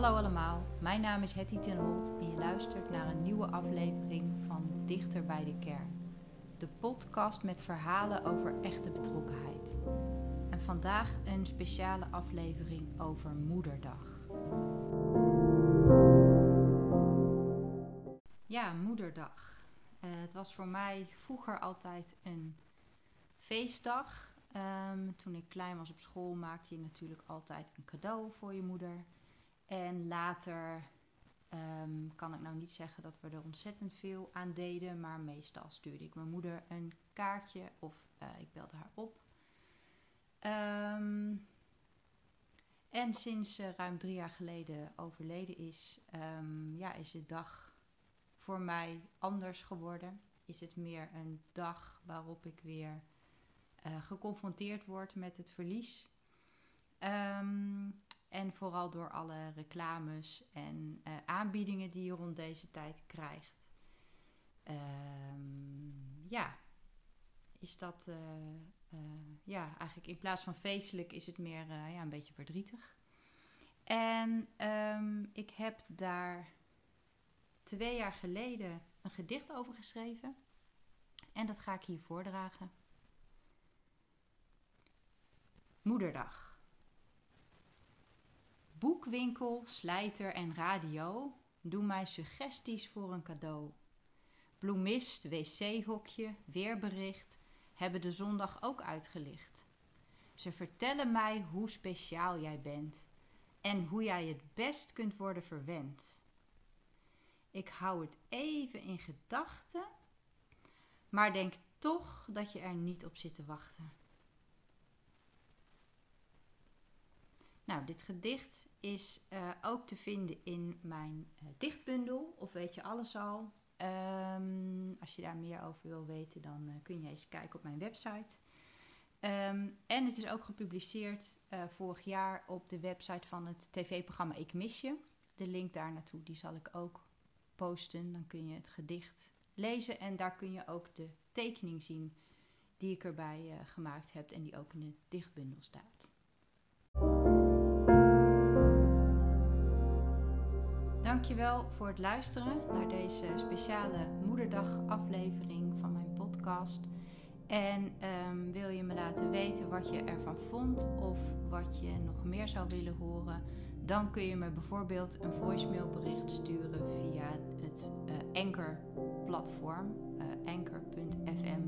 Hallo allemaal, mijn naam is Hetty ten Holt en je luistert naar een nieuwe aflevering van Dichter bij de Kern. De podcast met verhalen over echte betrokkenheid. En vandaag een speciale aflevering over Moederdag. Ja, Moederdag. Uh, het was voor mij vroeger altijd een feestdag. Um, toen ik klein was op school maakte je natuurlijk altijd een cadeau voor je moeder. En later um, kan ik nou niet zeggen dat we er ontzettend veel aan deden, maar meestal stuurde ik mijn moeder een kaartje of uh, ik belde haar op. Um, en sinds uh, ruim drie jaar geleden overleden is, um, ja, is de dag voor mij anders geworden. Is het meer een dag waarop ik weer uh, geconfronteerd word met het verlies. Um, en vooral door alle reclames en uh, aanbiedingen die je rond deze tijd krijgt. Um, ja, is dat uh, uh, ja, eigenlijk in plaats van feestelijk is het meer ja, een beetje verdrietig. En um, ik heb daar twee jaar geleden een gedicht over geschreven. En dat ga ik hier voordragen. Moederdag. Boekwinkel, slijter en radio doen mij suggesties voor een cadeau. Bloemist, wc-hokje, weerbericht hebben de zondag ook uitgelicht. Ze vertellen mij hoe speciaal jij bent en hoe jij het best kunt worden verwend. Ik hou het even in gedachten, maar denk toch dat je er niet op zit te wachten. Nou, dit gedicht is uh, ook te vinden in mijn uh, dichtbundel, of weet je alles al. Um, als je daar meer over wil weten, dan uh, kun je eens kijken op mijn website. Um, en het is ook gepubliceerd vorig jaar op de website van het tv-programma Ik Mis Je. De link daar naartoe, die zal ik ook posten. Dan kun je het gedicht lezen en daar kun je ook de tekening zien die ik erbij gemaakt heb en die ook in de dichtbundel staat. Dankjewel voor het luisteren naar deze speciale Moederdag aflevering van mijn podcast. En um, wil je me laten weten wat je ervan vond of wat je nog meer zou willen horen, dan kun je me bijvoorbeeld een voicemailbericht sturen via het uh, Anchor-platform, uh, anchor.fm,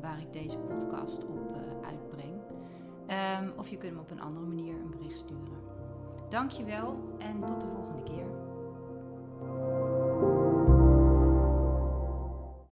waar ik deze podcast op uh, uitbreng. Um, of je kunt me op een andere manier een bericht sturen. Dankjewel en tot de volgende